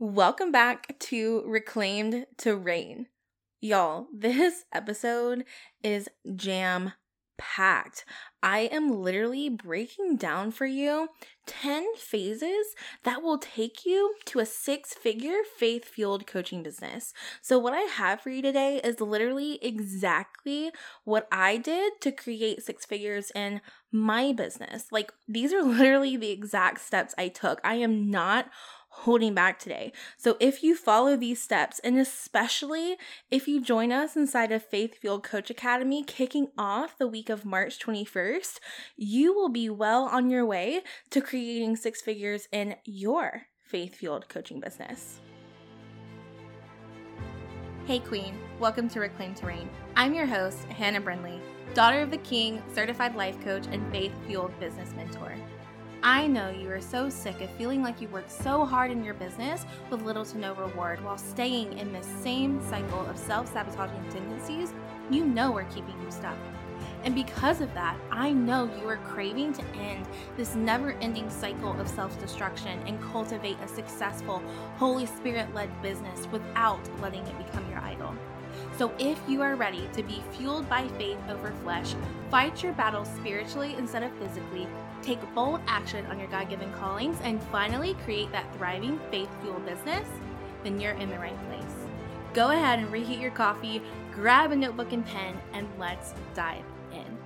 Welcome back to Reclaimed to Reign. Y'all, this episode is jam packed. I am literally breaking down for you 10 phases that will take you to a six figure faith fueled coaching business. So, what I have for you today is literally exactly what I did to create six figures in my business. Like, these are literally the exact steps I took. I am not holding back today. So, if you follow these steps, and especially if you join us inside of Faith Fueled Coach Academy kicking off the week of March 21st, you will be well on your way to creating six figures in your faith fueled coaching business. Hey, Queen, welcome to Reclaimed to Reign. I'm your host, Hannah Brindley, daughter of the King, certified life coach, and faith fueled business mentor. I know you are so sick of feeling like you work so hard in your business with little to no reward while staying in this same cycle of self sabotaging tendencies you know are keeping you stuck. And because of that, I know you are craving to end this never ending cycle of self destruction and cultivate a successful, Holy Spirit led business without letting it become your idol. So, if you are ready to be fueled by faith over flesh, fight your battles spiritually instead of physically, take bold action on your God given callings, and finally create that thriving faith fueled business, then you're in the right place. Go ahead and reheat your coffee, grab a notebook and pen, and let's dive in.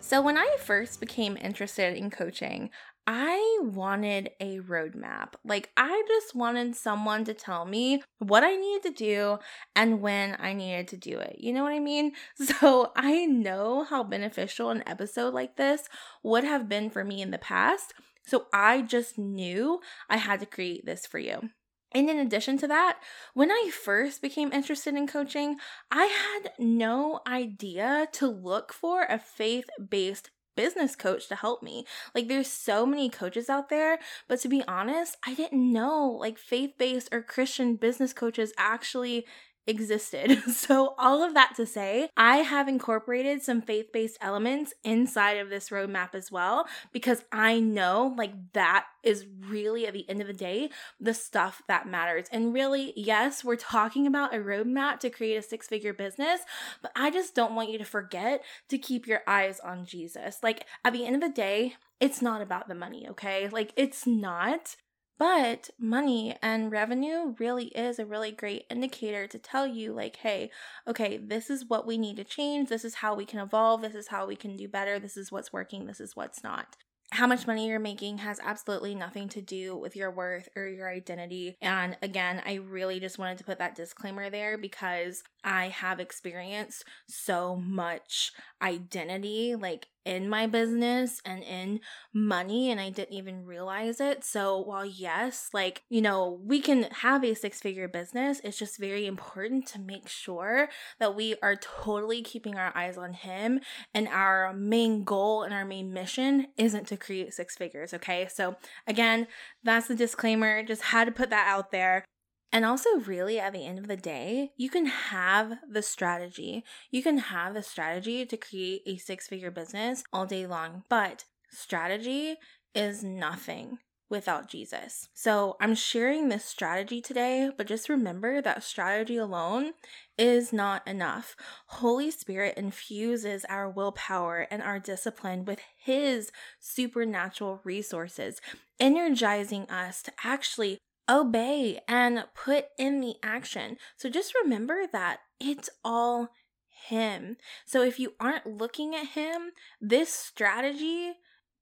So, when I first became interested in coaching, I wanted a roadmap. Like, I just wanted someone to tell me what I needed to do and when I needed to do it. You know what I mean? So, I know how beneficial an episode like this would have been for me in the past. So, I just knew I had to create this for you. And in addition to that, when I first became interested in coaching, I had no idea to look for a faith based business coach to help me. Like there's so many coaches out there, but to be honest, I didn't know like faith-based or Christian business coaches actually existed. So, all of that to say, I have incorporated some faith based elements inside of this roadmap as well, because I know like that is really at the end of the day the stuff that matters. And really, yes, we're talking about a roadmap to create a six figure business, but I just don't want you to forget to keep your eyes on Jesus. Like, at the end of the day, it's not about the money, okay? Like, it's not. But money and revenue really is a really great indicator to tell you, like, hey, okay, this is what we need to change. This is how we can evolve. This is how we can do better. This is what's working. This is what's not how much money you're making has absolutely nothing to do with your worth or your identity. And again, I really just wanted to put that disclaimer there because I have experienced so much identity like in my business and in money and I didn't even realize it. So while yes, like, you know, we can have a six-figure business, it's just very important to make sure that we are totally keeping our eyes on him and our main goal and our main mission isn't to create six figures, okay? So again, that's the disclaimer. Just had to put that out there. And also, really, at the end of the day, you can have the strategy. You can have the strategy to create a six figure business all day long, but strategy is nothing without Jesus. So I'm sharing this strategy today, but just remember that strategy alone is not enough. Holy Spirit infuses our willpower and our discipline with His supernatural resources, energizing us to actually obey and put in the action. So just remember that it's all him. So if you aren't looking at him, this strategy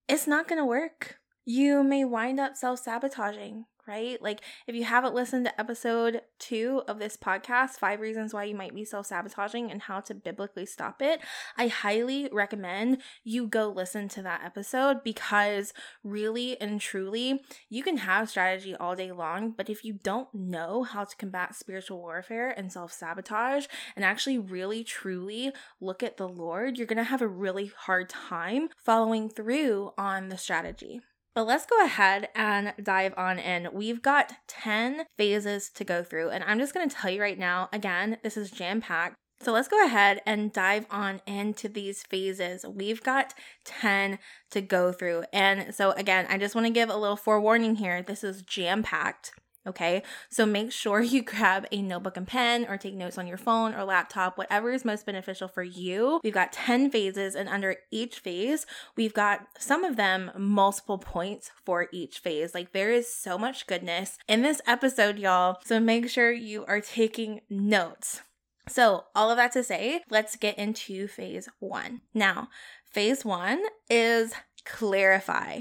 is not going to work. You may wind up self sabotaging right? Like, if you haven't listened to episode two of this podcast, Five Reasons Why You Might Be Self Sabotaging and How to Biblically Stop It, I highly recommend you go listen to that episode because really and truly, you can have strategy all day long, but if you don't know how to combat spiritual warfare and self sabotage and actually really truly look at the Lord, you're gonna have a really hard time following through on the strategy. But let's go ahead and dive on in. We've got 10 phases to go through, and I'm just to tell you right now again, this is jam packed. So let's go ahead and dive on into these phases. We've got 10 to go through. And so, again, I just want to give a little forewarning here. This is jam packed. Okay, so make sure you grab a notebook and pen or take notes on your phone or laptop, whatever is most beneficial for you. We've got 10 phases, and under each phase, we've got some of them multiple points for each phase. Like there is so much goodness in this episode, y'all. So make sure you are taking notes. So, all of that to say, let's get into phase one. Now, phase one is clarify.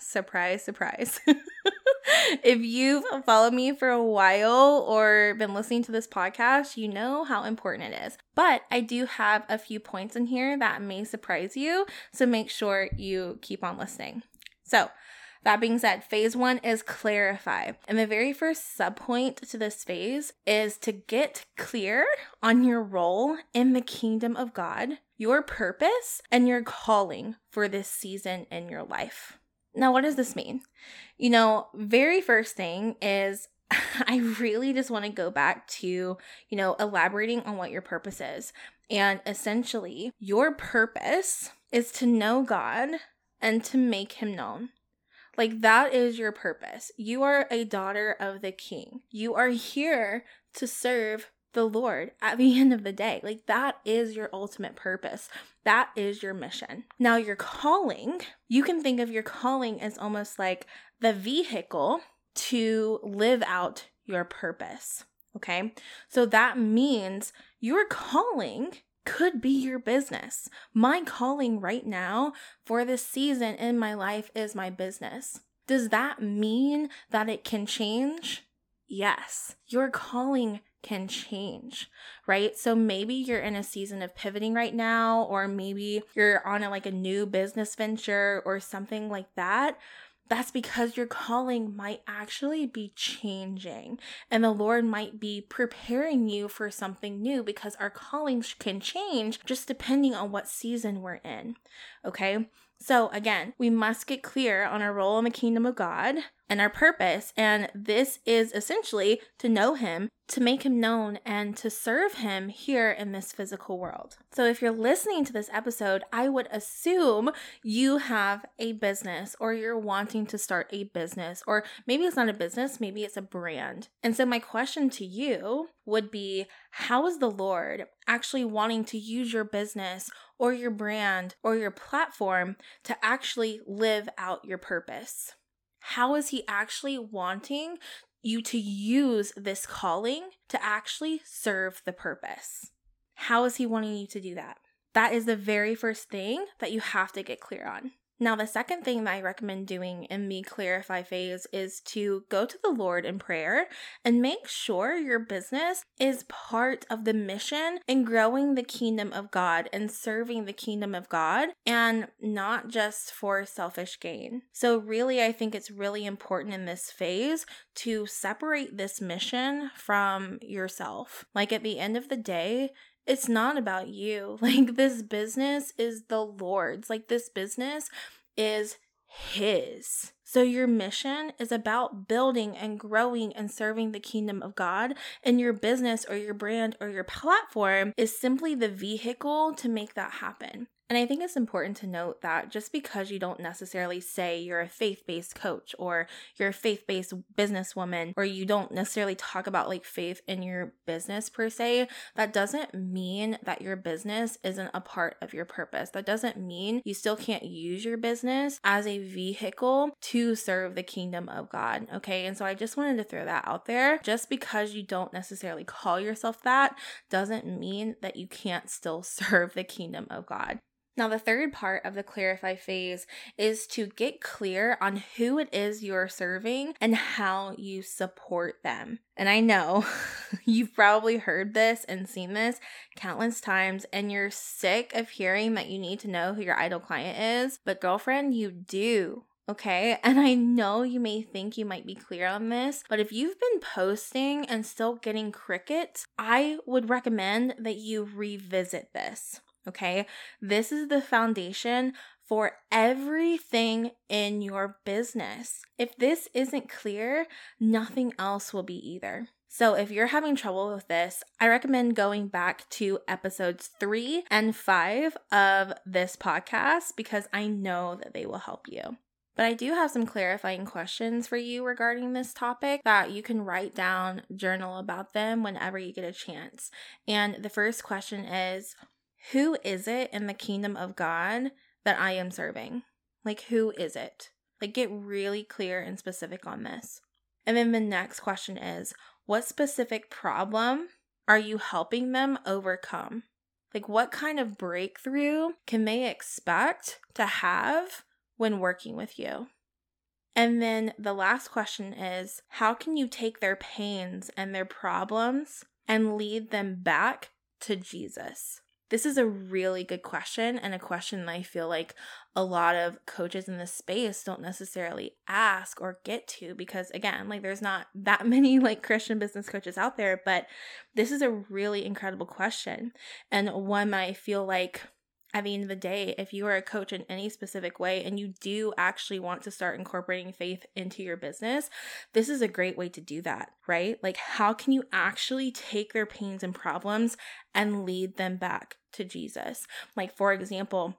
Surprise, surprise. if you've followed me for a while or been listening to this podcast, you know how important it is. But I do have a few points in here that may surprise you, so make sure you keep on listening. So, that being said, phase one is clarify. And the very first subpoint to this phase is to get clear on your role in the kingdom of God, your purpose, and your calling for this season in your life. Now, what does this mean? You know, very first thing is I really just want to go back to, you know, elaborating on what your purpose is. And essentially, your purpose is to know God and to make him known. Like, that is your purpose. You are a daughter of the king. You are here to serve the Lord at the end of the day. Like, that is your ultimate purpose. That is your mission. Now, your calling, you can think of your calling as almost like the vehicle to live out your purpose. Okay. So that means your calling could be your business. My calling right now for this season in my life is my business. Does that mean that it can change? Yes. Your calling can change, right? So maybe you're in a season of pivoting right now, or maybe you're on a, like a new business venture or something like that that's because your calling might actually be changing and the Lord might be preparing you for something new because our callings can change just depending on what season we're in. Okay. So, again, we must get clear on our role in the kingdom of God and our purpose. And this is essentially to know Him, to make Him known, and to serve Him here in this physical world. So, if you're listening to this episode, I would assume you have a business or you're wanting to start a business, or maybe it's not a business, maybe it's a brand. And so, my question to you would be How is the Lord actually wanting to use your business or your brand or your platform to actually live out your purpose? How is He actually wanting you to use this calling to actually serve the purpose? How is He wanting you to do that? That is the very first thing that you have to get clear on. Now, the second thing that I recommend doing in the clarify phase is to go to the Lord in prayer and make sure your business is part of the mission in growing the kingdom of God and serving the kingdom of God and not just for selfish gain. So, really, I think it's really important in this phase to separate this mission from yourself. Like at the end of the day, it's not about you. Like, this business is the Lord's. Like, this business is His. So, your mission is about building and growing and serving the kingdom of God, and your business or your brand or your platform is simply the vehicle to make that happen. And I think it's important to note that just because you don't necessarily say you're a faith based coach or you're a faith based businesswoman, or you don't necessarily talk about like faith in your business per se, that doesn't mean that your business isn't a part of your purpose. That doesn't mean you still can't use your business as a vehicle to serve the kingdom of God. Okay. And so I just wanted to throw that out there. Just because you don't necessarily call yourself that doesn't mean that you can't still serve the kingdom of God. Now, the third part of the clarify phase is to get clear on who it is you're serving and how you support them. And I know you've probably heard this and seen this countless times, and you're sick of hearing that you need to know who your ideal client is. But, girlfriend, you do. Okay, and I know you may think you might be clear on this, but if you've been posting and still getting crickets, I would recommend that you revisit this. Okay, this is the foundation for everything in your business. If this isn't clear, nothing else will be either. So, if you're having trouble with this, I recommend going back to episodes three and five of this podcast because I know that they will help you. But I do have some clarifying questions for you regarding this topic that you can write down, journal about them whenever you get a chance. And the first question is Who is it in the kingdom of God that I am serving? Like, who is it? Like, get really clear and specific on this. And then the next question is what specific problem are you helping them overcome? Like, what kind of breakthrough can they expect to have when working with you? And then the last question is how can you take their pains and their problems and lead them back to Jesus? This is a really good question, and a question I feel like a lot of coaches in this space don't necessarily ask or get to because, again, like there's not that many like Christian business coaches out there, but this is a really incredible question and one I feel like at the end of the day, if you are a coach in any specific way and you do actually want to start incorporating faith into your business, this is a great way to do that, right? Like, how can you actually take their pains and problems and lead them back to Jesus? Like, for example,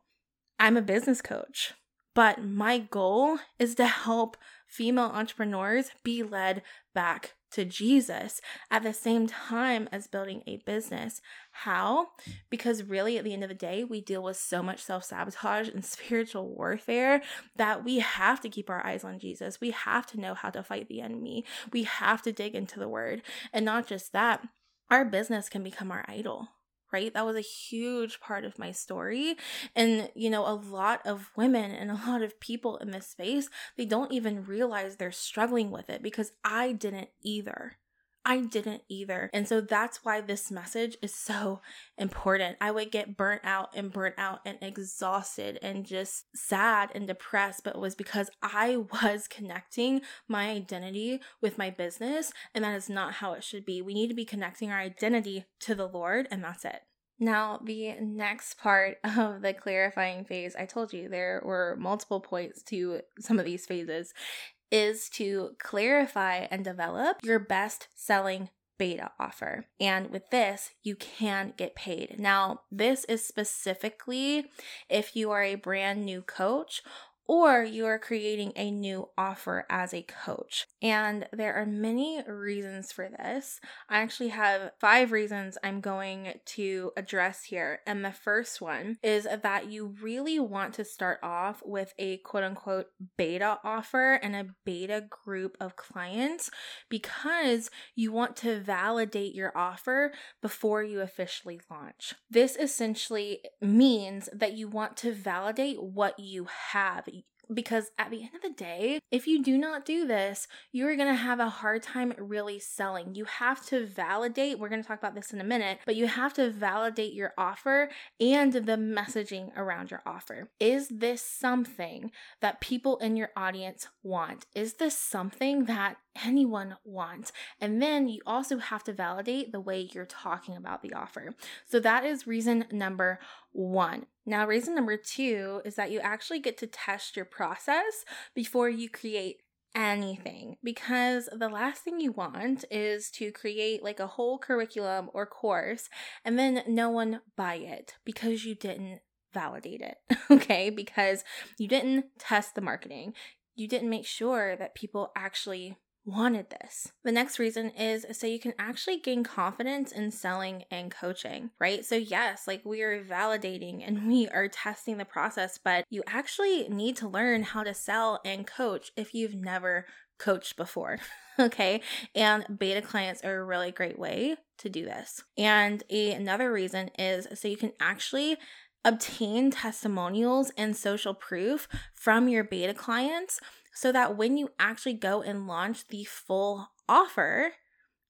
I'm a business coach, but my goal is to help female entrepreneurs be led back to Jesus at the same time as building a business. How? Because really, at the end of the day, we deal with so much self sabotage and spiritual warfare that we have to keep our eyes on Jesus. We have to know how to fight the enemy. We have to dig into the word. And not just that, our business can become our idol right? That was a huge part of my story. And, you know, a lot of women and a lot of people in this space, they don't even realize they're struggling with it because I didn't either. I didn't either. And so that's why this message is so important. I would get burnt out and burnt out and exhausted and just sad and depressed, but it was because I was connecting my identity with my business, and that is not how it should be. We need to be connecting our identity to the Lord, and that's it. Now, the next part of the clarifying phase, I told you there were multiple points to some of these phases, is to clarify and develop your best selling beta offer. And with this, you can get paid. Now, this is specifically if you are a brand new coach or you are creating a new offer as a coach. And there are many reasons for this. I actually have five reasons I'm going to address here. And the first one is that you really want to start off with a quote unquote beta offer and a beta group of clients because you want to validate your offer before you officially launch. This essentially means that you want to validate what you have because at the end of the day, if you do not do this, you're going to have a hard time really selling. You have to validate, we're going to talk about this in a minute, but you have to validate your offer and the messaging around your offer. Is this something that people in your audience want? Is this something that anyone wants. And then you also have to validate the way you're talking about the offer. So that is reason number one. Now, reason number two is that you actually get to test your process before you create anything because the last thing you want is to create like a whole curriculum or course and then no one buy it because you didn't validate it, okay? Because you didn't test the marketing. You didn't make sure that people actually wanted this. The next reason is so you can actually gain confidence in selling and coaching, right? So, yes, like we are validating and we are testing the process, but you actually need to learn how to sell and coach if you've never coached before. okay. And beta clients are a really great way to do this. And another reason is so you can actually obtain testimonials and social proof from your beta clients so that when you actually go and launch the full offer,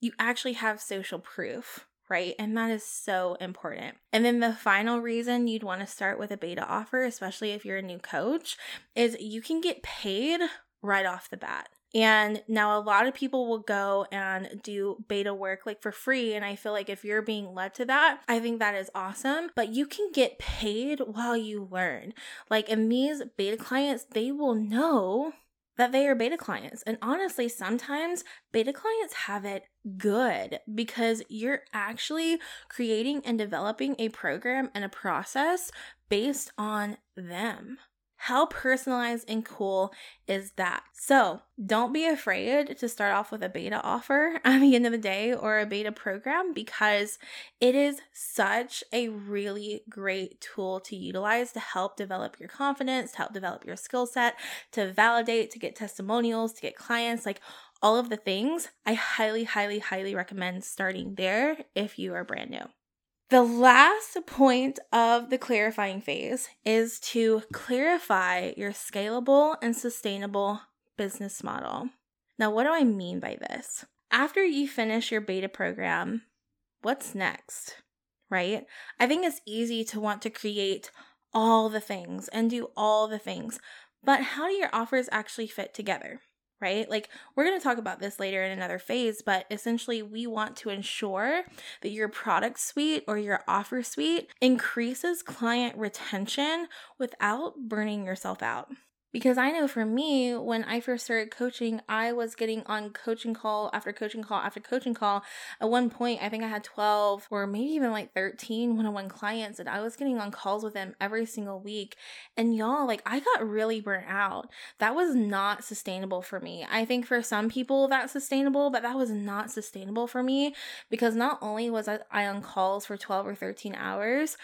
you actually have social proof, right? And that is so important. And then the final reason you'd want to start with a beta offer, especially if you're a new coach, is you can get paid right off the bat. And now a lot of people will go and do beta work like for free. And I feel like if you're being led to that, I think that is awesome. But you can get paid while you learn. Like, in these beta clients, they will know that they are beta clients. And honestly, sometimes beta clients have it good because you're actually creating and developing a program and a process based on them. How personalized and cool is that? So, don't be afraid to start off with a beta offer at the end of the day or a beta program because it is such a really great tool to utilize to help develop your confidence, to help develop your skill set, to validate, to get testimonials, to get clients like all of the things. I highly, highly, highly recommend starting there if you are brand new. The last point of the clarifying phase is to clarify your scalable and sustainable business model. Now, what do I mean by this? After you finish your beta program, what's next? Right? I think it's easy to want to create all the things and do all the things, but how do your offers actually fit together? Right? Like, we're going to talk about this later in another phase, but essentially, we want to ensure that your product suite or your offer suite increases client retention without burning yourself out. Because I know for me, when I first started coaching, I was getting on coaching call after coaching call after coaching call. At one point, I think I had 12 or maybe even like 13 one on one clients, and I was getting on calls with them every single week. And y'all, like, I got really burnt out. That was not sustainable for me. I think for some people that's sustainable, but that was not sustainable for me because not only was I on calls for 12 or 13 hours,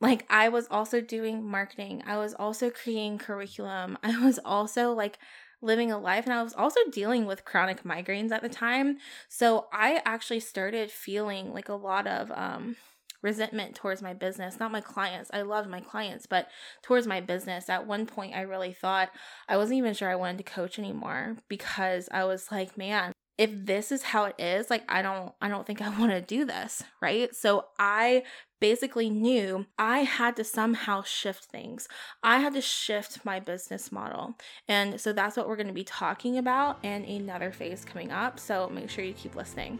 like I was also doing marketing. I was also creating curriculum. I was also like living a life and I was also dealing with chronic migraines at the time. So I actually started feeling like a lot of um resentment towards my business, not my clients. I loved my clients, but towards my business. At one point I really thought I wasn't even sure I wanted to coach anymore because I was like, man, if this is how it is like i don't i don't think i want to do this right? So i basically knew i had to somehow shift things. I had to shift my business model. And so that's what we're going to be talking about in another phase coming up. So make sure you keep listening.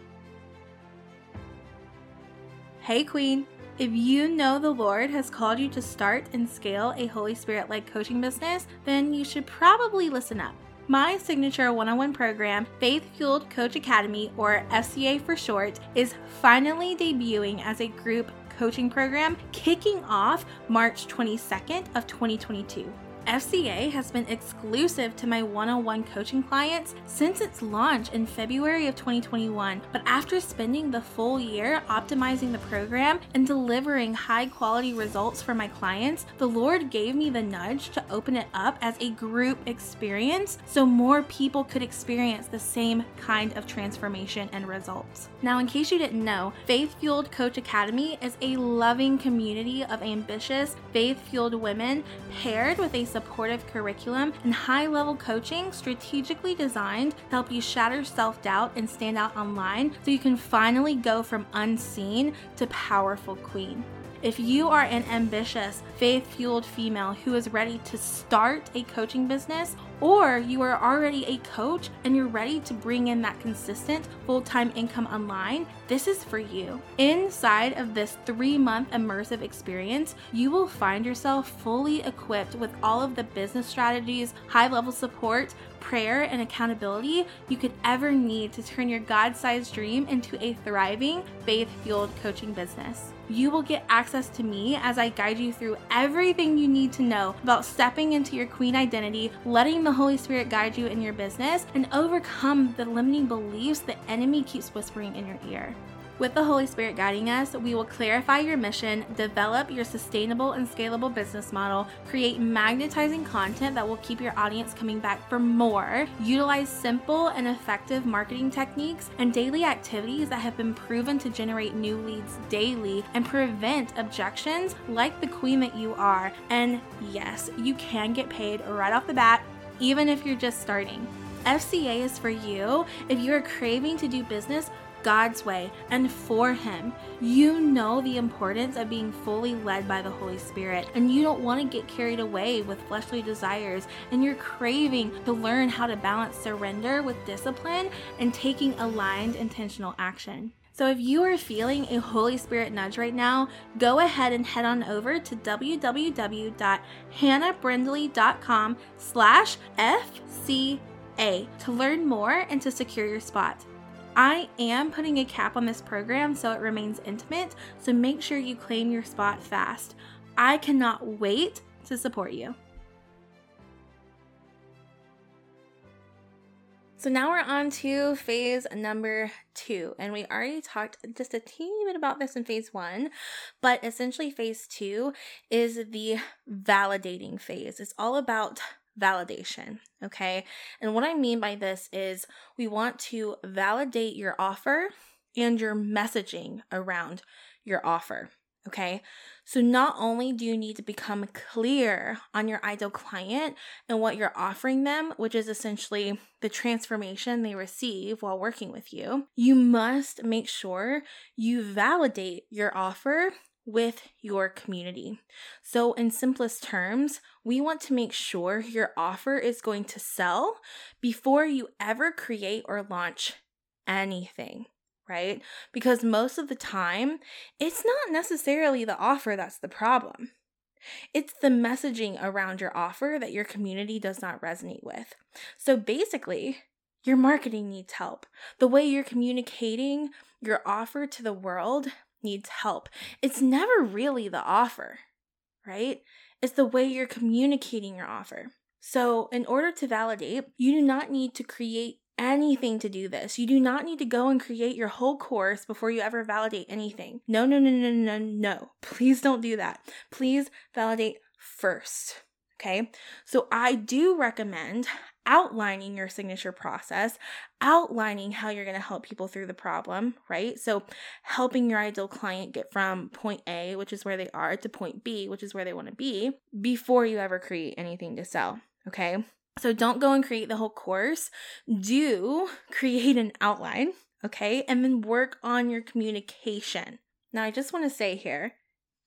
Hey queen. If you know the Lord has called you to start and scale a Holy Spirit led coaching business, then you should probably listen up. My signature one on one program, Faith Fueled Coach Academy, or FCA for short, is finally debuting as a group coaching program kicking off March 22nd of 2022. FCA has been exclusive to my one on one coaching clients since its launch in February of 2021. But after spending the full year optimizing the program and delivering high quality results for my clients, the Lord gave me the nudge to open it up as a group experience so more people could experience the same kind of transformation and results. Now, in case you didn't know, Faith Fueled Coach Academy is a loving community of ambitious, faith fueled women paired with a supportive curriculum and high level coaching strategically designed to help you shatter self doubt and stand out online so you can finally go from unseen to powerful queen. If you are an ambitious, faith fueled female who is ready to start a coaching business, or you are already a coach and you're ready to bring in that consistent full time income online, this is for you. Inside of this three month immersive experience, you will find yourself fully equipped with all of the business strategies, high level support, prayer, and accountability you could ever need to turn your God sized dream into a thriving, faith fueled coaching business. You will get access to me as I guide you through everything you need to know about stepping into your queen identity, letting the Holy Spirit guide you in your business, and overcome the limiting beliefs the enemy keeps whispering in your ear. With the Holy Spirit guiding us, we will clarify your mission, develop your sustainable and scalable business model, create magnetizing content that will keep your audience coming back for more, utilize simple and effective marketing techniques and daily activities that have been proven to generate new leads daily and prevent objections like the queen that you are. And yes, you can get paid right off the bat, even if you're just starting. FCA is for you if you are craving to do business God's way and for Him. You know the importance of being fully led by the Holy Spirit, and you don't want to get carried away with fleshly desires, and you're craving to learn how to balance surrender with discipline and taking aligned intentional action. So if you are feeling a Holy Spirit nudge right now, go ahead and head on over to www.hannahbrindley.com slash FCA to learn more and to secure your spot. I am putting a cap on this program so it remains intimate, so make sure you claim your spot fast. I cannot wait to support you. So now we're on to phase number two, and we already talked just a teeny bit about this in phase one, but essentially, phase two is the validating phase. It's all about validation, okay? And what I mean by this is we want to validate your offer and your messaging around your offer. Okay. So not only do you need to become clear on your ideal client and what you're offering them, which is essentially the transformation they receive while working with you, you must make sure you validate your offer with your community. So, in simplest terms, we want to make sure your offer is going to sell before you ever create or launch anything right? Because most of the time, it's not necessarily the offer that's the problem. It's the messaging around your offer that your community does not resonate with. So basically, your marketing needs help. The way you're communicating your offer to the world needs help. It's never really the offer, right? It's the way you're communicating your offer. So, in order to validate, you do not need to create anything to do this. You do not need to go and create your whole course before you ever validate anything. No, no, no, no, no, no. Please don't do that. Please validate first. Okay. So I do recommend outlining your signature process, outlining how you're going to help people through the problem, right? So, helping your ideal client get from point A, which is where they are, to point B, which is where they want to be, before you ever create anything to sell, okay? So don't go and create the whole course. Do create an outline, okay? And then work on your communication. Now, I just want to say here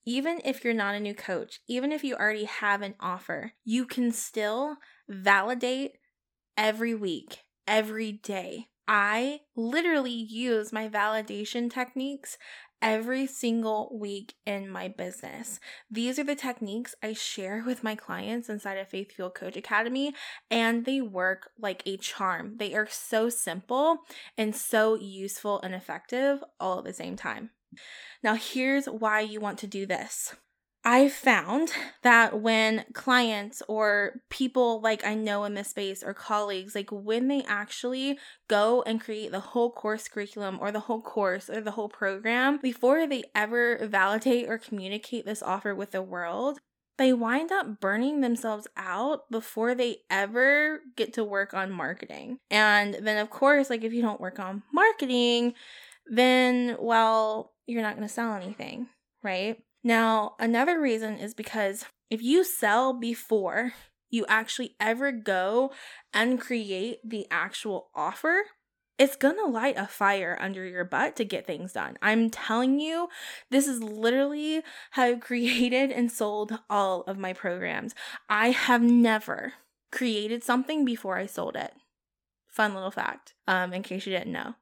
even if you're not a new coach, even if you already have an offer, you can still validate every week, every day. I literally use my validation techniques every single week in my business. These are the techniques I share with my clients inside of Faith Fueled Coach Academy, and they work like a charm. They are so simple and so useful and effective all at the same time. Now, here's why you want to do this. I've found that when clients or people like I know in this space or colleagues, like when they actually go and create the whole course curriculum or the whole course or the whole program, before they ever validate or communicate this offer with the world, they wind up burning themselves out before they ever get to work on marketing. And then, of course, like if you don't work on marketing, then, well, you're not going to sell anything, right? Now, another reason is because if you sell before you actually ever go and create the actual offer, it's gonna light a fire under your butt to get things done. I'm telling you, this is literally how I've created and sold all of my programs. I have never created something before I sold it. Fun little fact, um, in case you didn't know.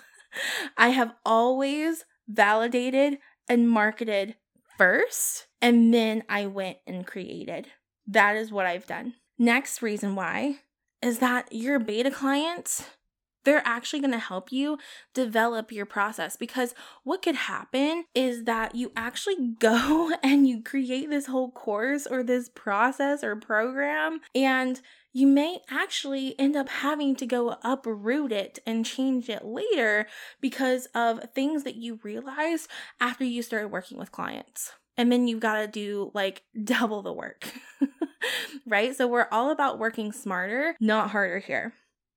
I have always validated and marketed first, and then I went and created. That is what I've done. Next reason why is that your beta clients, they're actually going to help you develop your process because what could happen is that you actually go and you create this whole course or this process or program and you may actually end up having to go uproot it and change it later because of things that you realize after you started working with clients. And then you've got to do like double the work, right? So we're all about working smarter, not harder here.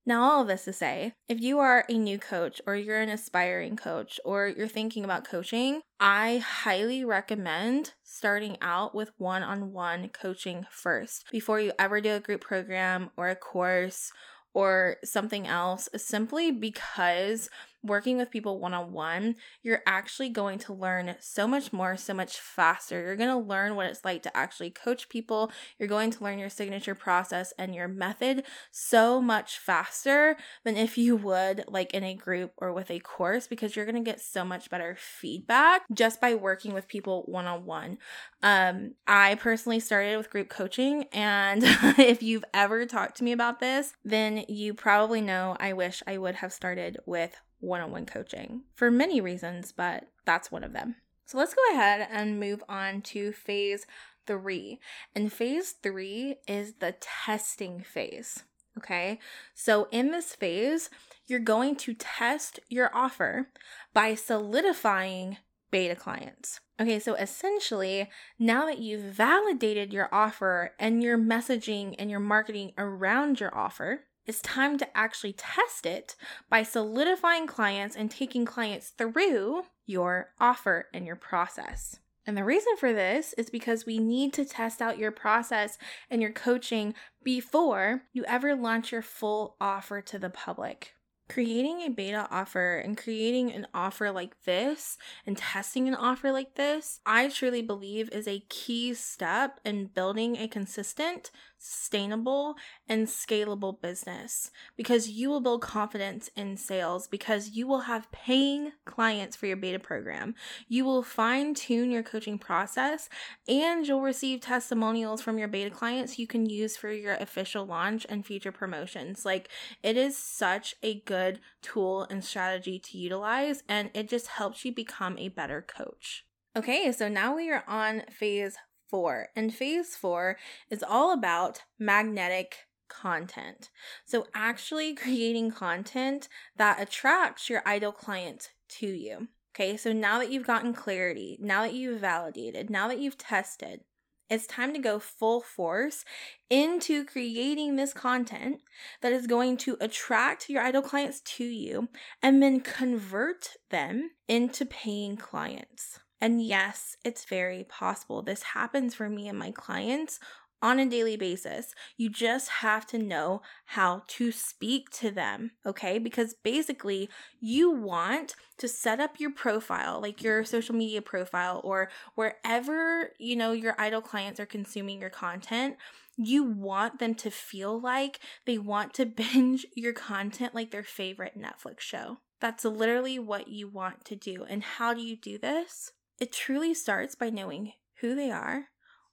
Now, all of this to say, if you are a new coach or you're an aspiring coach or you're thinking about coaching, I highly recommend starting out with one on one coaching first before you ever do a group program or a course or something else, simply because working with people one on one, you're actually going to learn so much more, so much faster. You're going to learn what it's like to actually coach people. You're going to learn your signature process and your method so much faster than if you would like in a group or with a course because you're going to get so much better feedback just by working with people one on one. I personally started with group coaching, and if you've ever talked to me about this, then you probably know I wish I would have started with one on one coaching for many reasons, but that's one of them. So let's go ahead and move on to phase three. And phase three is the testing phase. Okay, so in this phase, you're going to test your offer by solidifying beta clients. Okay, so essentially, now that you've validated your offer and your messaging and your marketing around your offer, it's time to actually test it by solidifying clients and taking clients through your offer and your process. And the reason for this is because we need to test out your process and your coaching before you ever launch your full offer to the public creating a beta offer and creating an offer like this and testing an offer like this, I truly believe is a key step in building a consistent, sustainable, and scalable business because you will build confidence in sales because you will have paying clients for your beta program. You will fine tune your coaching process and you'll receive testimonials from your beta clients you can use for your official launch and future promotions. Like, it is such a good tool and strategy to utilize, and it just helps you become a better coach. Okay, so now we are on phase four, and phase four is all about magnetic content. So, actually creating content that attracts your ideal client to you. Okay, so now that you've gotten clarity, now that you've validated, now that you've tested, it's time to go full force into creating this content that is going to attract your ideal clients to you and then convert them into paying clients. And yes, it's very possible. This happens for me and my clients on a daily basis. You just have to know how to speak to them, okay? Because basically, you want to set up your profile, like your social media profile or wherever, you know, your ideal clients are consuming your content. You want them to feel like they want to binge your content like their favorite Netflix show. That's literally what you want to do. And how do you do this? It truly starts by knowing who they are,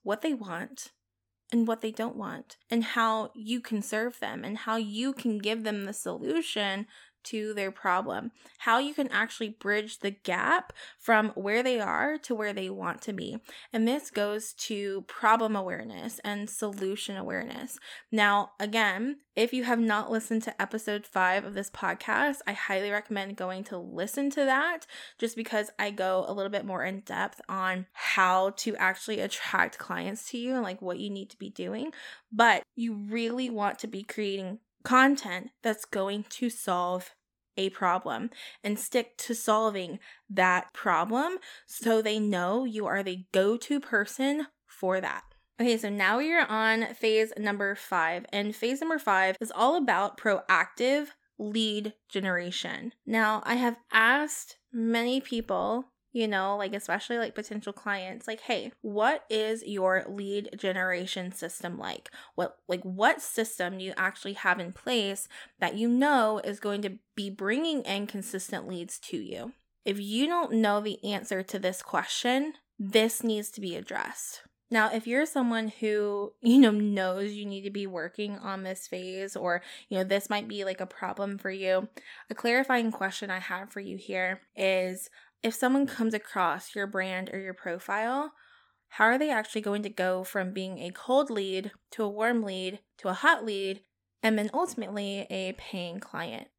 what they want, and what they don't want, and how you can serve them, and how you can give them the solution to their problem, how you can actually bridge the gap from where they are to where they want to be. And this goes to problem awareness and solution awareness. Now, again, if you have not listened to episode five of this podcast, I highly recommend going to listen to that just because I go a little bit more in depth on how to actually attract clients to you and like what you need to be doing. But you really want to be creating content that's going to solve a problem and stick to solving that problem so they know you are the go to person for that. Okay, so now we are on phase number five, and phase number five is all about proactive lead generation. Now, I have asked many people you know, like especially like potential clients, like, hey, what is your lead generation system like? What like what system do you actually have in place that you know is going to be bringing in consistent leads to you? If you don't know the answer to this question, this needs to be addressed. Now, if you're someone who, you know, knows you need to be working on this phase or, you know, this might be like a problem for you, a clarifying question I have for you here is if someone comes across your brand or your profile, how are they actually going to go from being a cold lead to a warm lead to a hot lead and then ultimately a paying client?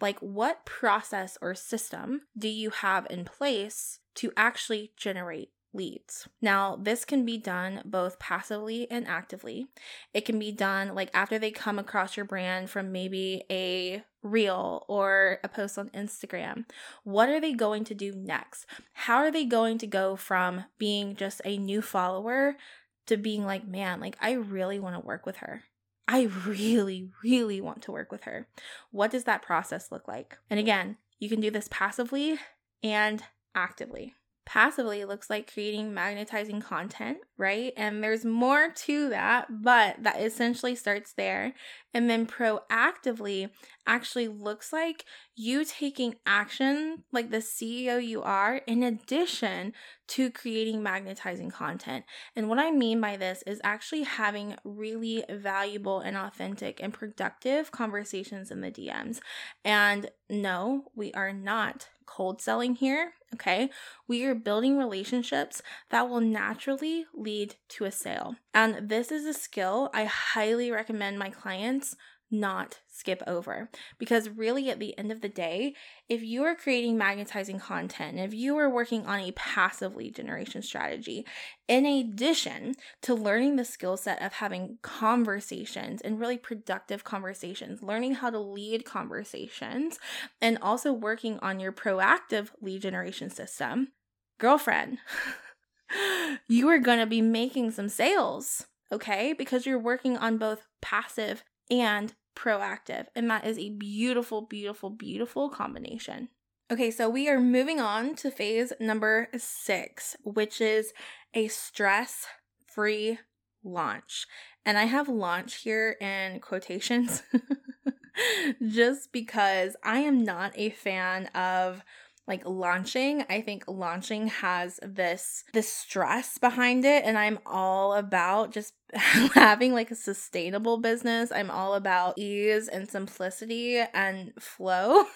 Like, what process or system do you have in place to actually generate leads. Now, this can be done both passively and actively. It can be done like after they come across your brand from maybe a reel or a post on Instagram. What are they going to do next? How are they going to go from being just a new follower to being like, man, like I really want to work with her? I really, really want to work with her. What does that process look like? And again, You can do this passively and actively. Passively looks like creating magnetizing content, right? And there's more to that, but that essentially starts there. And then proactively actually looks like you taking action like the CEO you are, in addition to creating magnetizing content. And what I mean by this is actually having really valuable and authentic and productive conversations in the DMs. And no, we are not cold selling here, okay? We are building relationships that will naturally lead to a sale. And this is a skill I highly recommend my clients not skip over. Because really, at the end of the day, if you are creating magnetizing content, if you are working on a passive lead generation strategy, in addition to learning the skill set of having conversations and really productive conversations, learning how to lead conversations, and also working on your proactive lead generation system, girlfriend, you are going to be making some sales okay? Because you're working on both passive and proactive. And that is a beautiful, beautiful, beautiful combination. Okay, so we are moving on to phase number six, which is a stress free launch. And I have launch here in quotations just because I am not a fan of like launching i think launching has this this stress behind it and i'm all about just having like a sustainable business. I'm all about ease and simplicity and flow.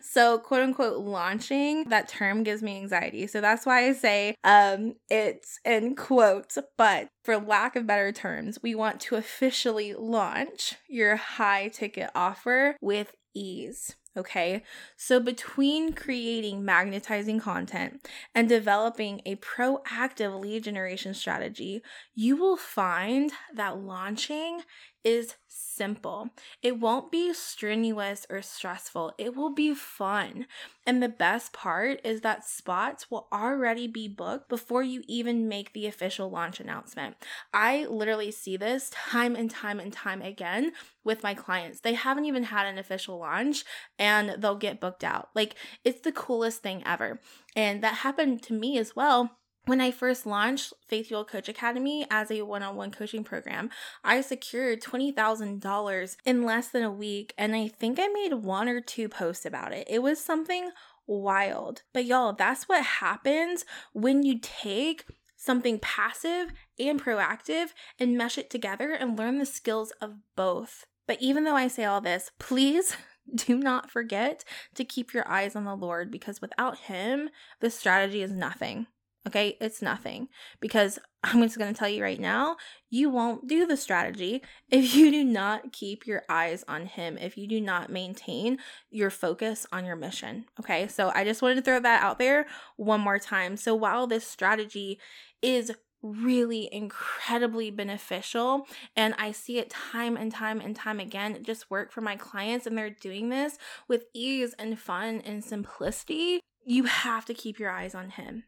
So quote unquote launching that term gives me anxiety. So that's why i say um it's in quotes but for lack of better terms we want to officially launch your high ticket offer with ease Okay, so between creating magnetizing content and developing a proactive lead generation strategy, you will find that launching is simple. It won't be strenuous or stressful. It will be fun. And the best part is that spots will already be booked before you even make the official launch announcement. I literally see this time and time and time again with my clients. They haven't even had an official launch and they'll get booked out. Like, it's the coolest thing ever. And that happened to me as well when I first launched Faith Fueled Coach Academy as a one on one coaching program, I secured $20,000 in less than a week. And I think I made one or two posts about it. It was something wild. But y'all, that's what happens when you take something passive and proactive and mesh it together and learn the skills of both. But even though I say all this, please do not forget to keep your eyes on the Lord because without Him, the strategy is nothing. Okay, it's nothing because I'm just going to tell you right now, you won't do the strategy if you do not keep your eyes on Him, if you do not maintain your focus on your mission. Okay, so I just wanted to throw that out there one more time. So while this strategy is really incredibly beneficial and I see it time and time and time again just work for my clients and they're doing this with ease and fun and simplicity. You have to keep your eyes on him.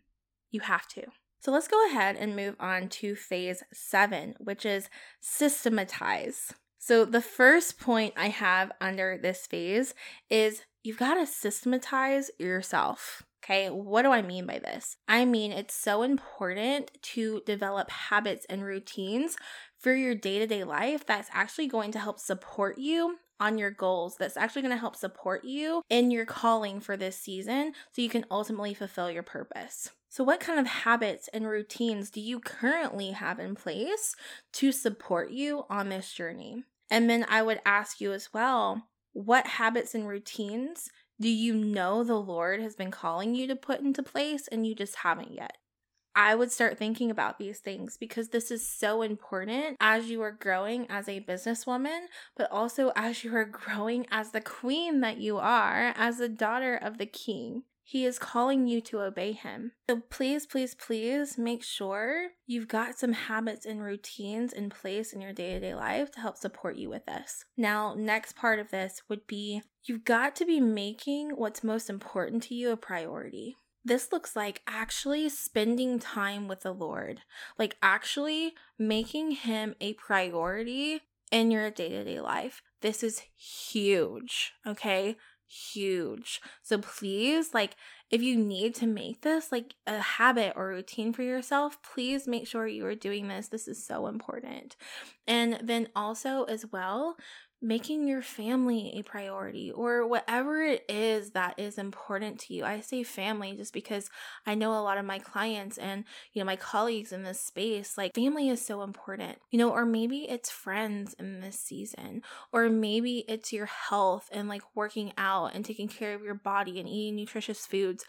You have to. So let's go ahead and move on to phase seven, which is systematize. So the first point I have under this phase is you've got to systematize yourself. Okay, what do I mean by this? I mean, it's so important to develop habits and routines for your day to day life that's actually going to help support you on your goals that's actually going to help support you in your calling for this season so you can ultimately fulfill your purpose. So, what kind of habits and routines do you currently have in place to support you on this journey? And then I would ask you as well, what habits and routines do you know the Lord has been calling you to put into place and you just haven't yet? I would start thinking about these things because this is so important as you are growing as a businesswoman, but also as you are growing as the queen that you are, as the daughter of the king. He is calling you to obey him. So please, please, please make sure you've got some habits and routines in place in your day to day life to help support you with this. Now, next part of this would be you've got to be making what's most important to you a priority. This looks like actually spending time with the Lord, like actually making Him a priority in your day to day life. This is huge, okay? Huge. So please, like, if you need to make this like a habit or routine for yourself, please make sure you are doing this. This is so important. And then also, as well, making your family a priority or whatever it is that is important to you. I say family just because I know a lot of my clients and, you know, my colleagues in this space, like family is so important, you know, or maybe it's friends in this season, or maybe it's your health and like working out and taking care of your body and eating nutritious foods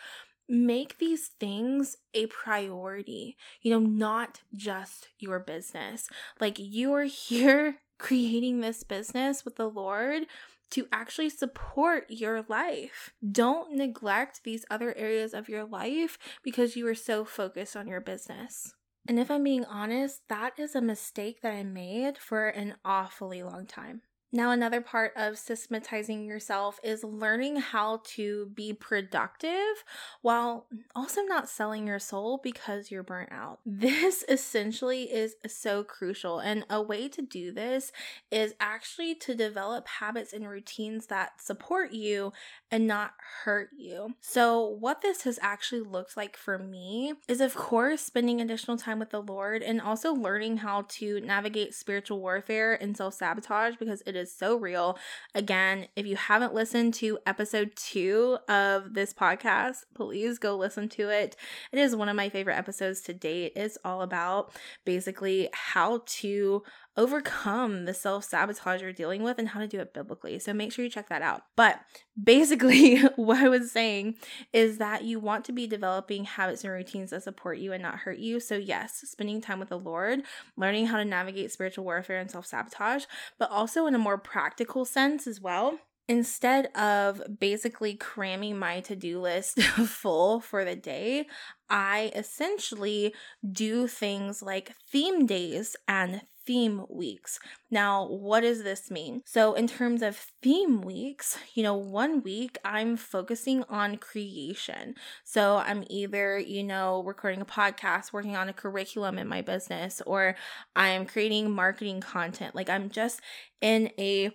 make these things a priority, you know, not just your business. Like you are here creating this business with the Lord to actually support your life. Don't neglect these other areas of your life because you are so focused on your business. And if I'm being honest, that is a mistake that I made for an awfully long time. Now, another part of systematizing yourself is learning how to be productive while also not selling your soul because you're burnt out. This essentially is so crucial. And a way to do this is actually to develop habits and routines that support you and not hurt you. So, what this has actually looked like for me is, of course, spending additional time with the Lord and also learning how to navigate spiritual warfare and self sabotage because it is so real. Again, if you haven't listened to episode two of this podcast, please go listen to it. It is one of my favorite episodes to date. It's all about basically how to overcome the self sabotage you're dealing with and how to do it biblically. So make sure you check that out. But basically, what I was saying is that you want to be developing habits and routines that support you and not hurt you. So, yes, spending time with the Lord, learning how to navigate spiritual warfare and self sabotage, but also in a more practical sense as well instead of basically cramming my to do list full for the day, I essentially do things like theme days and theme weeks. Now, what does this mean? So, in terms of theme weeks, you know, one week I'm focusing on creation. So, I'm either, you know, recording a podcast, working on a curriculum in my business, or I'm creating marketing content. Like, I'm just in a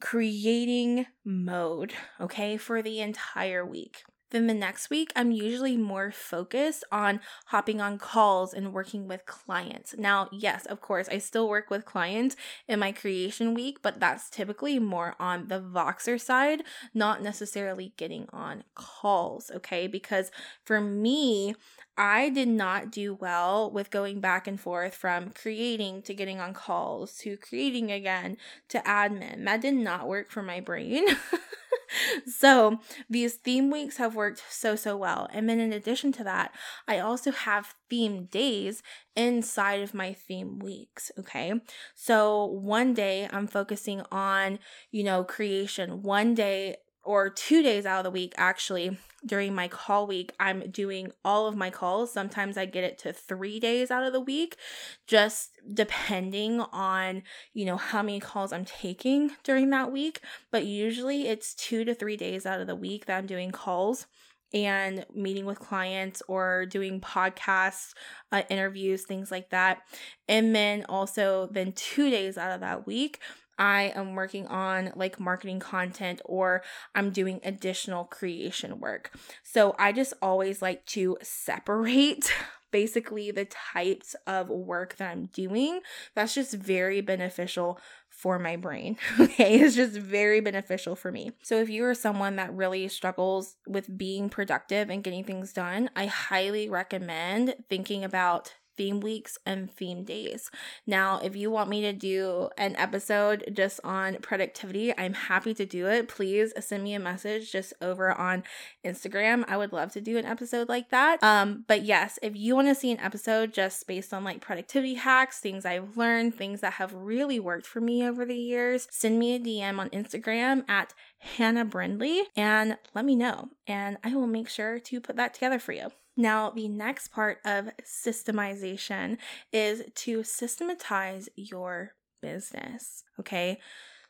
creating mode, okay, for the entire week. Then the next week, I'm usually more focused on hopping on calls and working with clients. Now, yes, of course, I still work with clients in my creation week, but that's typically more on the Voxer side, not necessarily getting on calls, okay? Because for me, I did not do well with going back and forth from creating to getting on calls to creating again to admin. That did not work for my brain. so these theme weeks have worked so, so well. And then in addition to that, I also have theme days inside of my theme weeks. Okay. So one day I'm focusing on, you know, creation. One day or two days out of the week, actually, during my call week, I'm doing all of my calls. Sometimes I get it to three days out of the week, just depending on, you know, how many calls I'm taking during that week. But usually it's two to three days out of the week that I'm doing calls and meeting with clients or doing podcasts, uh, interviews, things like that. And then also, then two days out of that week, I am working on like marketing content or I'm doing additional creation work. So I just always like to separate basically the types of work that I'm doing. That's just very beneficial for my brain. Okay, it's just very beneficial for me. So, if you are someone that really struggles with being productive and getting things done, I highly recommend thinking about theme weeks and theme days. Now, if you want me to do an episode just on productivity, I'm happy to do it. Please send me a message just over on Instagram. I would love to do an episode like that. Um, but yes, if you want to see an episode just based on like productivity hacks, things I've learned, things that have really worked for me over the years, send me a DM on Instagram at Hannah Brindley and let me know. And I will make sure to put that together for you. Now, the next part of systemization is to systematize your business. Okay.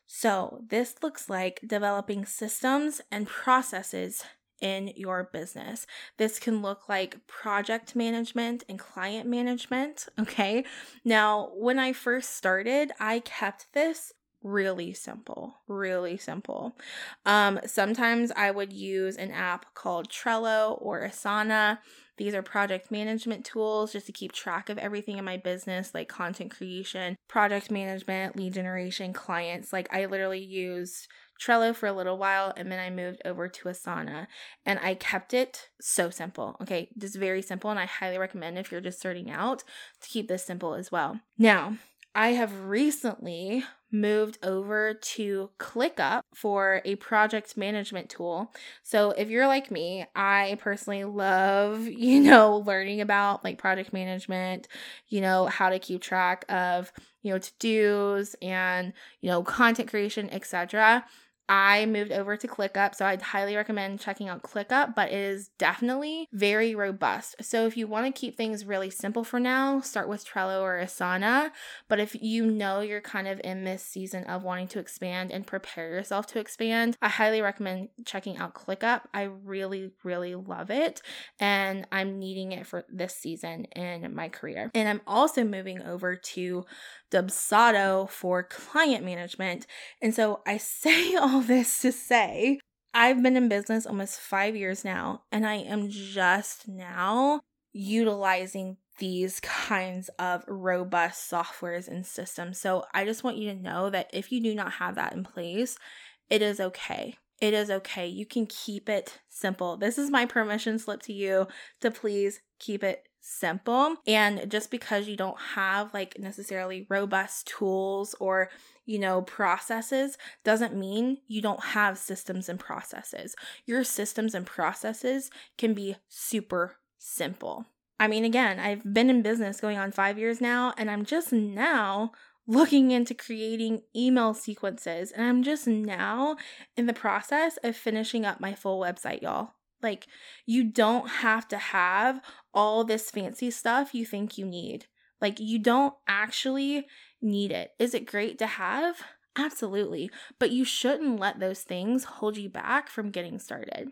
So, this looks like developing systems and processes in your business. This can look like project management and client management. Okay. Now, when I first started, I kept this really simple, really simple. Um, sometimes I would use an app called Trello or Asana. These are project management tools just to keep track of everything in my business, like content creation, project management, lead generation, clients. Like I literally used Trello for a little while and then I moved over to Asana and I kept it so simple. Okay, just very simple. And I highly recommend if you're just starting out to keep this simple as well. Now, I have recently moved over to ClickUp for a project management tool. So if you're like me, I personally love, you know, learning about like project management, you know, how to keep track of, you know, to-dos and, you know, content creation, etc. I moved over to ClickUp, so I'd highly recommend checking out ClickUp, but it is definitely very robust. So if you want to keep things really simple for now, start with Trello or Asana. But if you know you're kind of in this season of wanting to expand and prepare yourself to expand, I highly recommend checking out ClickUp. I really, really love it, and I'm needing it for this season in my career. And I'm also moving over to Dubsado for client management. And so I say all this to say I've been in business almost five years now, and I am just now utilizing these kinds of robust softwares and systems. So I just want you to know that if you do not have that in place, it is okay. It is okay. You can keep it simple. This is my permission slip to you to please keep it simple. And just because you don't have like necessarily robust tools or, you know, processes doesn't mean you don't have systems and processes. Your systems and processes can be super simple. I mean, again, I've been in business going on five years now, and I'm just now looking into creating email sequences. And I'm just now in the process of finishing up my full website, y'all. Like, you don't have to have all this fancy stuff you think you need. Like, you don't actually need it. Is it great to have? Absolutely. But you shouldn't let those things hold you back from getting started.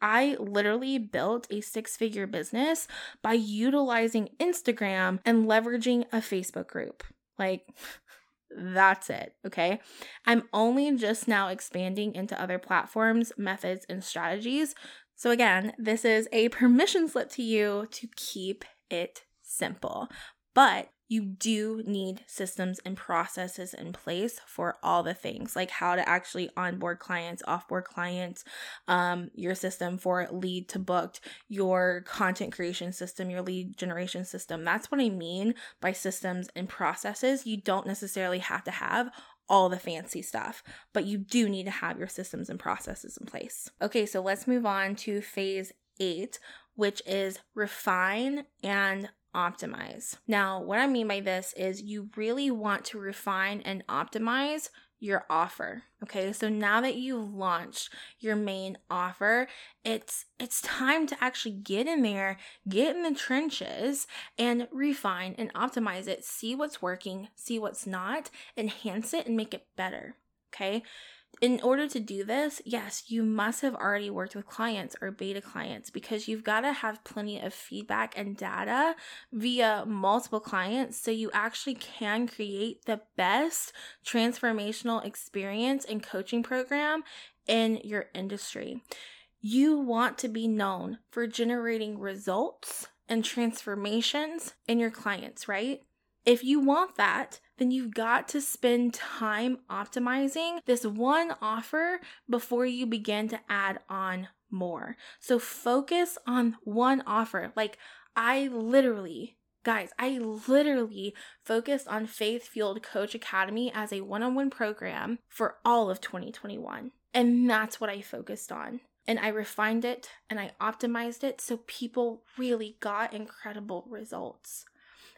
I literally built a six figure business by utilizing Instagram and leveraging a Facebook group. Like, that's it, okay? I'm only just now expanding into other platforms, methods, and strategies so, again, this is a permission slip to you to keep it simple. But you do need systems and processes in place for all the things like how to actually onboard clients, offboard clients, um, your system for lead to booked, your content creation system, your lead generation system. That's what I mean by systems and processes. You don't necessarily have to have all the fancy stuff, but you do need to have your systems and processes in place. Okay, so let's move on to phase eight, which is refine and optimize. Now, what I mean by this is you really want to refine and optimize your offer. Okay? So now that you've launched your main offer, it's it's time to actually get in there, get in the trenches and refine and optimize it. See what's working, see what's not, enhance it and make it better. Okay? In order to do this, yes, you must have already worked with clients or beta clients because you've got to have plenty of feedback and data via multiple clients so you actually can create the best transformational experience and coaching program in your industry. You want to be known for generating results and transformations in your clients, right? If you want that, then you've got to spend time optimizing this one offer before you begin to add on more. So focus on one offer. Like, I literally Guys, I literally focused on Faith Fueled Coach Academy as a one on one program for all of 2021. And that's what I focused on. And I refined it and I optimized it so people really got incredible results.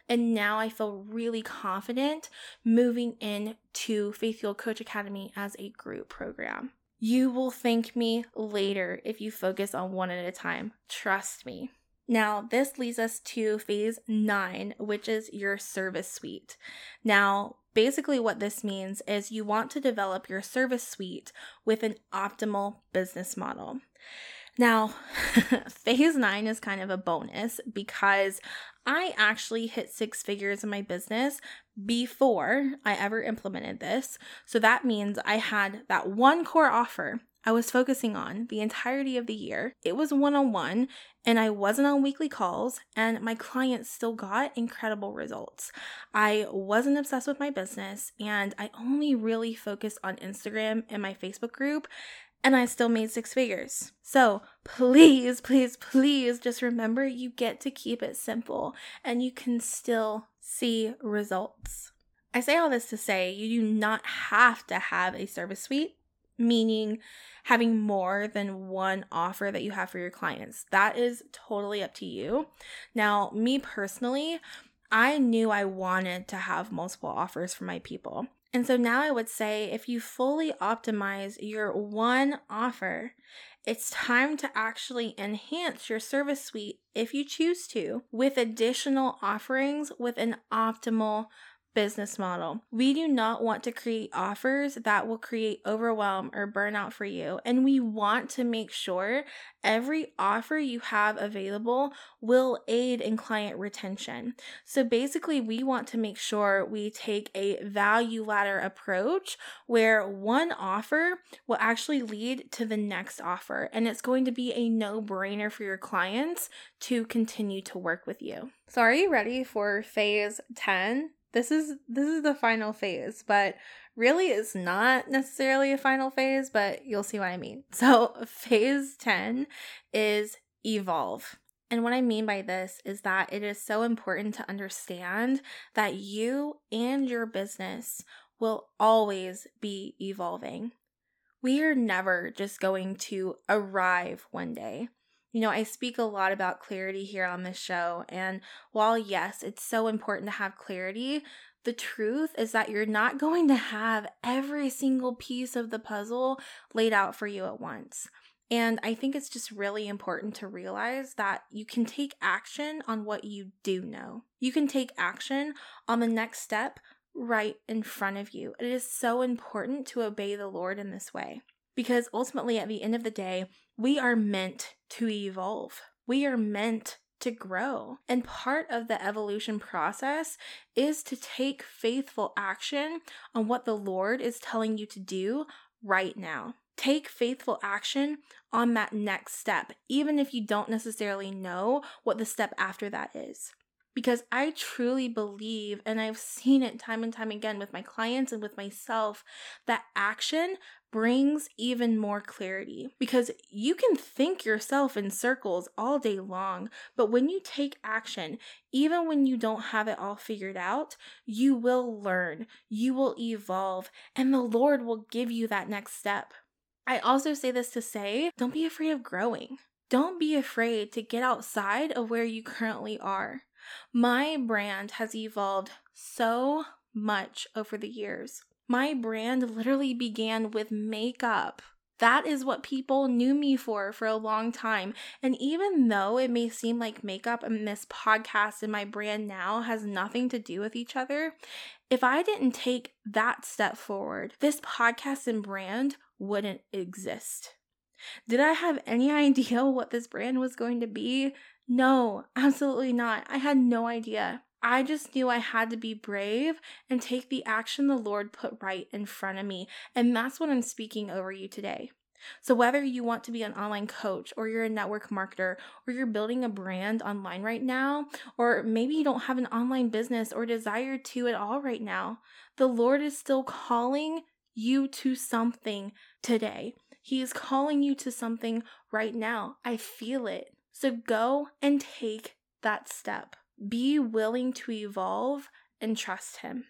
And now I feel really confident moving into Faith Fueled Coach Academy as a group program. You will thank me later if you focus on one at a time. Trust me. Now, this leads us to phase nine, which is your service suite. Now, basically, what this means is you want to develop your service suite with an optimal business model. Now, phase nine is kind of a bonus because I actually hit six figures in my business before I ever implemented this. So that means I had that one core offer I was focusing on the entirety of the year. It was one on one, and I wasn't on weekly calls, and my clients still got incredible results. I wasn't obsessed with my business, and I only really focused on Instagram and my Facebook group, and I still made six figures. So please, please, please just remember you get to keep it simple and you can still see results. I say all this to say you do not have to have a service suite, meaning having more than one offer that you have for your clients. That is totally up to you. Now, me personally, I knew I wanted to have multiple offers for my people. And so now I would say if you fully optimize your one offer, it's time to actually enhance your service suite if you choose to with additional offerings with an optimal business model. We do not want to create offers that will create overwhelm or burnout for you. And we want to make sure every offer you have available will aid in client retention. So basically, we want to make sure we take a value ladder approach where one offer will actually lead to the next offer. And it's going to be a no brainer for your clients to continue to work with you. So, are you ready for phase 10? This is this is the final phase but really it's not necessarily a final phase but you'll see what i mean so phase 10 is evolve and what I mean by this is that it is so important to understand that you and your business will always be evolving. We are never just going to arrive one day. You know, I speak a lot about clarity here on this show, and while yes, it's so important to have clarity, the truth is that you're not going to have every single piece of the puzzle laid out for you at once. And I think it's just really important to realize that you can take action on what you do know. You can take action on the next step right in front of you. It is so important to obey the Lord in this way because ultimately, at the end of the day, we are meant to evolve. We are meant to grow. And part of the evolution process is to take faithful action on what the Lord is telling you to do right now. Take faithful action on that next step, even if you don't necessarily know what the step after that is because I truly believe, and I've seen it time and time again with my clients and with myself, that action brings even more clarity. Because you can think yourself in circles all day long, but when you take action, even when you don't have it all figured out, you will learn, you will evolve, and the Lord will give you that next step. I also say this to say don't be afraid of growing. Don't be afraid to get outside of where you currently are. My brand has evolved so much over the years. My brand literally began with makeup. That is what people knew me for for a long time. And even though it may seem like makeup and this podcast and my brand now has nothing to do with each other, if I didn't take that step forward, this podcast and brand wouldn't exist. Did I have any idea what this brand was going to be? No, absolutely not. I had no idea. I just knew I had to be brave and take the action the Lord put right in front of me. And that's what I'm speaking over you today. So, whether you want to be an online coach, or you're a network marketer, or you're building a brand online right now, or maybe you don't have an online business or desire to at all right now, the Lord is still calling you to something today. He is calling you to something right now. I feel it. So go and take that step. Be willing to evolve and trust Him.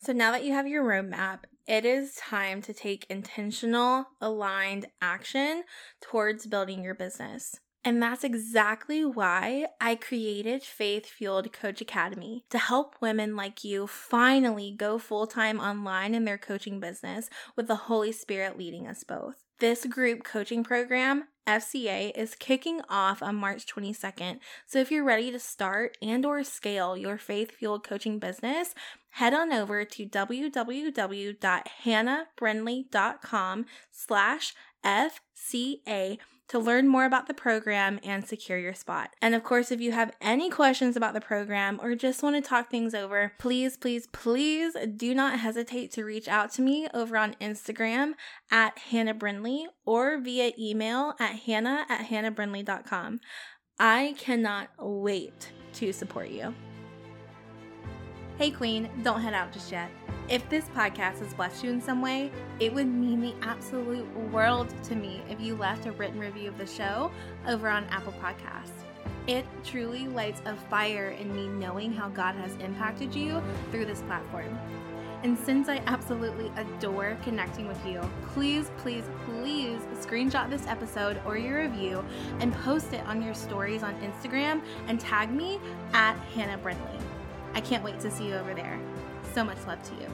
So now that you have your roadmap, it is time to take intentional, aligned action towards building your business. And that's exactly why I created Faith Fueled Coach Academy to help women like you finally go full time online in their coaching business with the Holy Spirit leading us both. This group coaching program, FCA, is kicking off on March 22nd. So if you're ready to start and or scale your faith-fueled coaching business, head on over to www.hannahbrindley.com slash FCA to learn more about the program and secure your spot. And of course, if you have any questions about the program or just want to talk things over, please, please, please do not hesitate to reach out to me over on Instagram at Hannah Brindley or via email at hannah at hannahbrindley.com. I cannot wait to support you. Hey, Queen, don't head out just yet. If this podcast has blessed you in some way, it would mean the absolute world to me if you left a written review of the show over on Apple Podcasts. It truly lights a fire in me knowing how God has impacted you through this platform. And since I absolutely adore connecting with you, please, please, please screenshot this episode or your review and post it on your stories on Instagram and tag me at Hannah Brindley. I can't wait to see you over there. So much love to you.